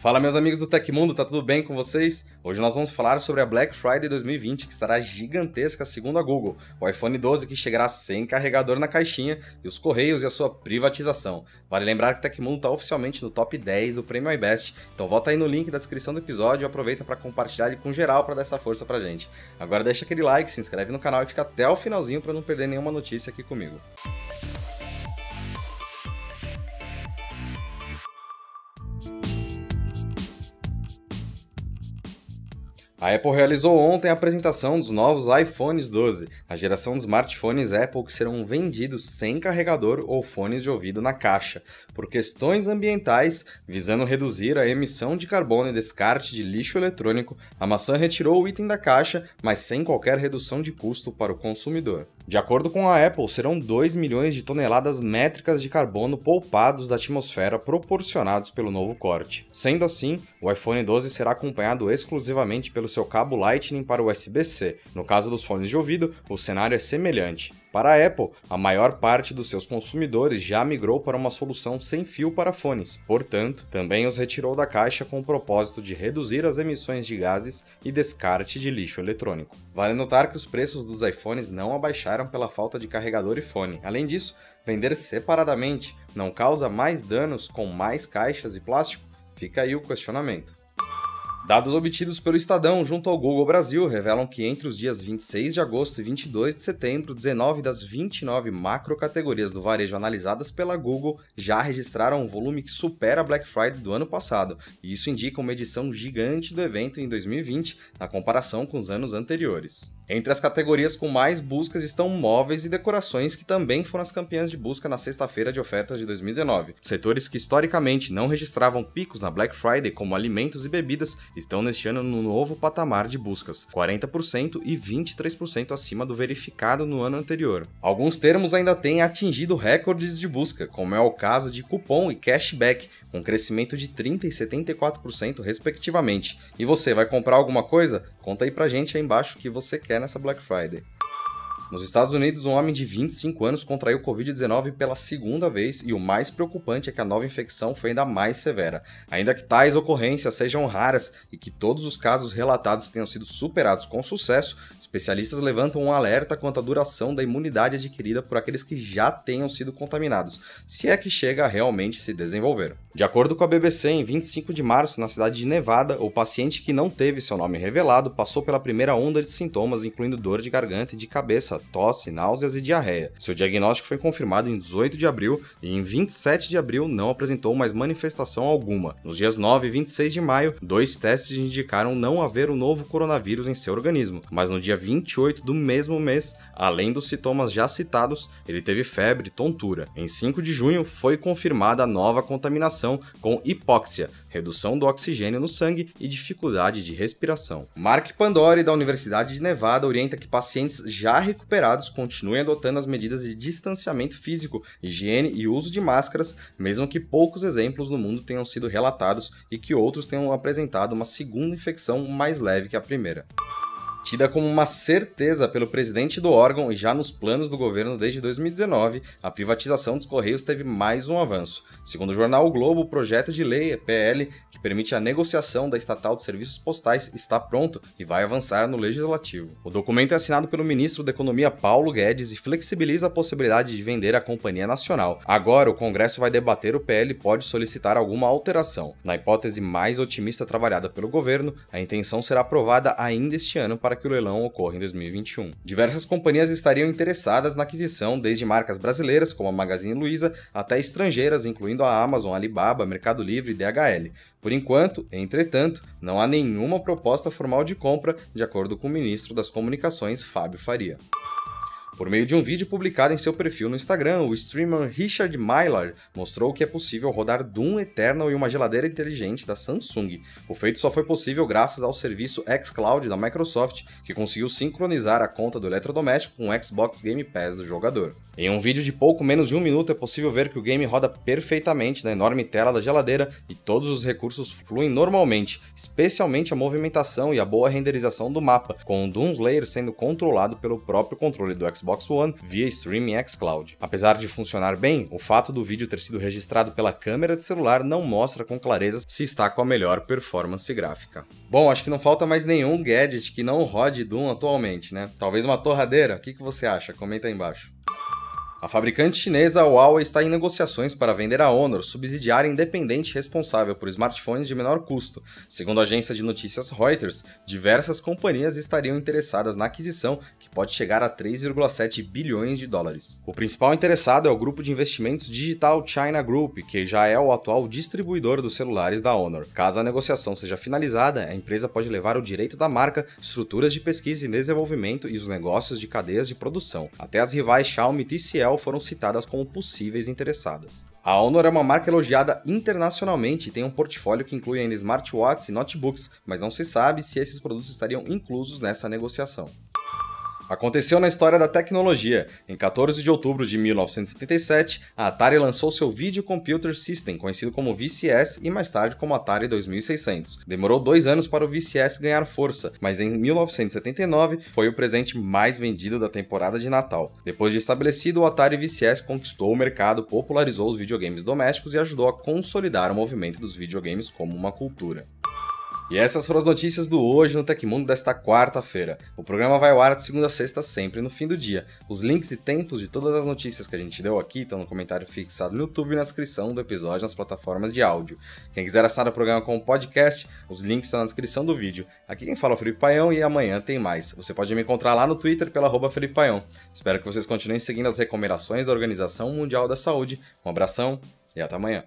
Fala meus amigos do Tecmundo, tá tudo bem com vocês? Hoje nós vamos falar sobre a Black Friday 2020, que estará gigantesca segundo a Google, o iPhone 12 que chegará sem carregador na caixinha e os correios e a sua privatização. Vale lembrar que o Tecmundo está oficialmente no top 10 do Prêmio iBest, então volta aí no link da descrição do episódio e aproveita para compartilhar ele com geral para dar essa força pra gente. Agora deixa aquele like, se inscreve no canal e fica até o finalzinho para não perder nenhuma notícia aqui comigo. A Apple realizou ontem a apresentação dos novos iPhones 12, a geração de smartphones Apple que serão vendidos sem carregador ou fones de ouvido na caixa, por questões ambientais, visando reduzir a emissão de carbono e descarte de lixo eletrônico. A maçã retirou o item da caixa, mas sem qualquer redução de custo para o consumidor. De acordo com a Apple, serão 2 milhões de toneladas métricas de carbono poupados da atmosfera proporcionados pelo novo corte. Sendo assim, o iPhone 12 será acompanhado exclusivamente pelo seu cabo Lightning para USB-C. No caso dos fones de ouvido, o cenário é semelhante. Para a Apple, a maior parte dos seus consumidores já migrou para uma solução sem fio para fones, portanto, também os retirou da caixa com o propósito de reduzir as emissões de gases e descarte de lixo eletrônico. Vale notar que os preços dos iPhones não abaixaram pela falta de carregador e fone. Além disso, vender separadamente não causa mais danos com mais caixas e plástico? Fica aí o questionamento. Dados obtidos pelo Estadão junto ao Google Brasil revelam que entre os dias 26 de agosto e 22 de setembro, 19 das 29 macrocategorias do varejo analisadas pela Google já registraram um volume que supera a Black Friday do ano passado, e isso indica uma edição gigante do evento em 2020 na comparação com os anos anteriores. Entre as categorias com mais buscas estão móveis e decorações, que também foram as campeãs de busca na sexta-feira de ofertas de 2019. Setores que historicamente não registravam picos na Black Friday, como alimentos e bebidas, estão neste ano no novo patamar de buscas, 40% e 23% acima do verificado no ano anterior. Alguns termos ainda têm atingido recordes de busca, como é o caso de cupom e cashback, com crescimento de 30% e 74% respectivamente. E você vai comprar alguma coisa? Conta aí pra gente aí embaixo o que você quer nessa Black Friday. Nos Estados Unidos, um homem de 25 anos contraiu Covid-19 pela segunda vez e o mais preocupante é que a nova infecção foi ainda mais severa. Ainda que tais ocorrências sejam raras e que todos os casos relatados tenham sido superados com sucesso, especialistas levantam um alerta quanto à duração da imunidade adquirida por aqueles que já tenham sido contaminados, se é que chega a realmente se desenvolver. De acordo com a BBC, em 25 de março, na cidade de Nevada, o paciente que não teve seu nome revelado passou pela primeira onda de sintomas, incluindo dor de garganta e de cabeça, tosse, náuseas e diarreia. Seu diagnóstico foi confirmado em 18 de abril e em 27 de abril não apresentou mais manifestação alguma. Nos dias 9 e 26 de maio, dois testes indicaram não haver o novo coronavírus em seu organismo, mas no dia 28 do mesmo mês, além dos sintomas já citados, ele teve febre e tontura. Em 5 de junho, foi confirmada a nova contaminação com hipóxia, redução do oxigênio no sangue e dificuldade de respiração. Mark Pandori, da Universidade de Nevada, orienta que pacientes já recuperados continuem adotando as medidas de distanciamento físico, higiene e uso de máscaras, mesmo que poucos exemplos no mundo tenham sido relatados e que outros tenham apresentado uma segunda infecção mais leve que a primeira. Tida como uma certeza pelo presidente do órgão e já nos planos do governo desde 2019, a privatização dos Correios teve mais um avanço. Segundo o jornal o Globo, o projeto de lei, PL, que permite a negociação da estatal de serviços postais, está pronto e vai avançar no legislativo. O documento é assinado pelo ministro da Economia Paulo Guedes e flexibiliza a possibilidade de vender a companhia nacional. Agora, o Congresso vai debater o PL e pode solicitar alguma alteração. Na hipótese mais otimista trabalhada pelo governo, a intenção será aprovada ainda este ano para que o leilão ocorra em 2021. Diversas companhias estariam interessadas na aquisição, desde marcas brasileiras, como a Magazine Luiza, até estrangeiras, incluindo a Amazon, Alibaba, Mercado Livre e DHL. Por enquanto, entretanto, não há nenhuma proposta formal de compra, de acordo com o ministro das Comunicações, Fábio Faria. Por meio de um vídeo publicado em seu perfil no Instagram, o streamer Richard Mylar mostrou que é possível rodar Doom Eternal em uma geladeira inteligente da Samsung. O feito só foi possível graças ao serviço xCloud da Microsoft, que conseguiu sincronizar a conta do eletrodoméstico com o Xbox Game Pass do jogador. Em um vídeo de pouco menos de um minuto é possível ver que o game roda perfeitamente na enorme tela da geladeira e todos os recursos fluem normalmente, especialmente a movimentação e a boa renderização do mapa, com o Doom Slayer sendo controlado pelo próprio controle do Xbox Xbox One via streaming xCloud. Apesar de funcionar bem, o fato do vídeo ter sido registrado pela câmera de celular não mostra com clareza se está com a melhor performance gráfica. Bom, acho que não falta mais nenhum gadget que não rode Doom atualmente, né? Talvez uma torradeira? O que, que você acha? Comenta aí embaixo. A fabricante chinesa Huawei está em negociações para vender a Honor, subsidiária independente responsável por smartphones de menor custo. Segundo a agência de notícias Reuters, diversas companhias estariam interessadas na aquisição, que pode chegar a 3,7 bilhões de dólares. O principal interessado é o grupo de investimentos Digital China Group, que já é o atual distribuidor dos celulares da Honor. Caso a negociação seja finalizada, a empresa pode levar o direito da marca, estruturas de pesquisa e desenvolvimento e os negócios de cadeias de produção. Até as rivais Xiaomi e TCL foram citadas como possíveis interessadas. A Honor é uma marca elogiada internacionalmente e tem um portfólio que inclui ainda smartwatches e notebooks, mas não se sabe se esses produtos estariam inclusos nessa negociação. Aconteceu na história da tecnologia. Em 14 de outubro de 1977, a Atari lançou seu Video Computer System, conhecido como VCS e mais tarde como Atari 2600. Demorou dois anos para o VCS ganhar força, mas em 1979 foi o presente mais vendido da temporada de Natal. Depois de estabelecido, o Atari VCS conquistou o mercado, popularizou os videogames domésticos e ajudou a consolidar o movimento dos videogames como uma cultura. E essas foram as notícias do Hoje no Tecmundo desta quarta-feira. O programa vai ao ar de segunda a sexta, sempre no fim do dia. Os links e tempos de todas as notícias que a gente deu aqui estão no comentário fixado no YouTube e na descrição do episódio nas plataformas de áudio. Quem quiser assinar o programa como podcast, os links estão na descrição do vídeo. Aqui quem fala é o Felipe Paião e amanhã tem mais. Você pode me encontrar lá no Twitter pela arroba Felipe Paião. Espero que vocês continuem seguindo as recomendações da Organização Mundial da Saúde. Um abração e até amanhã.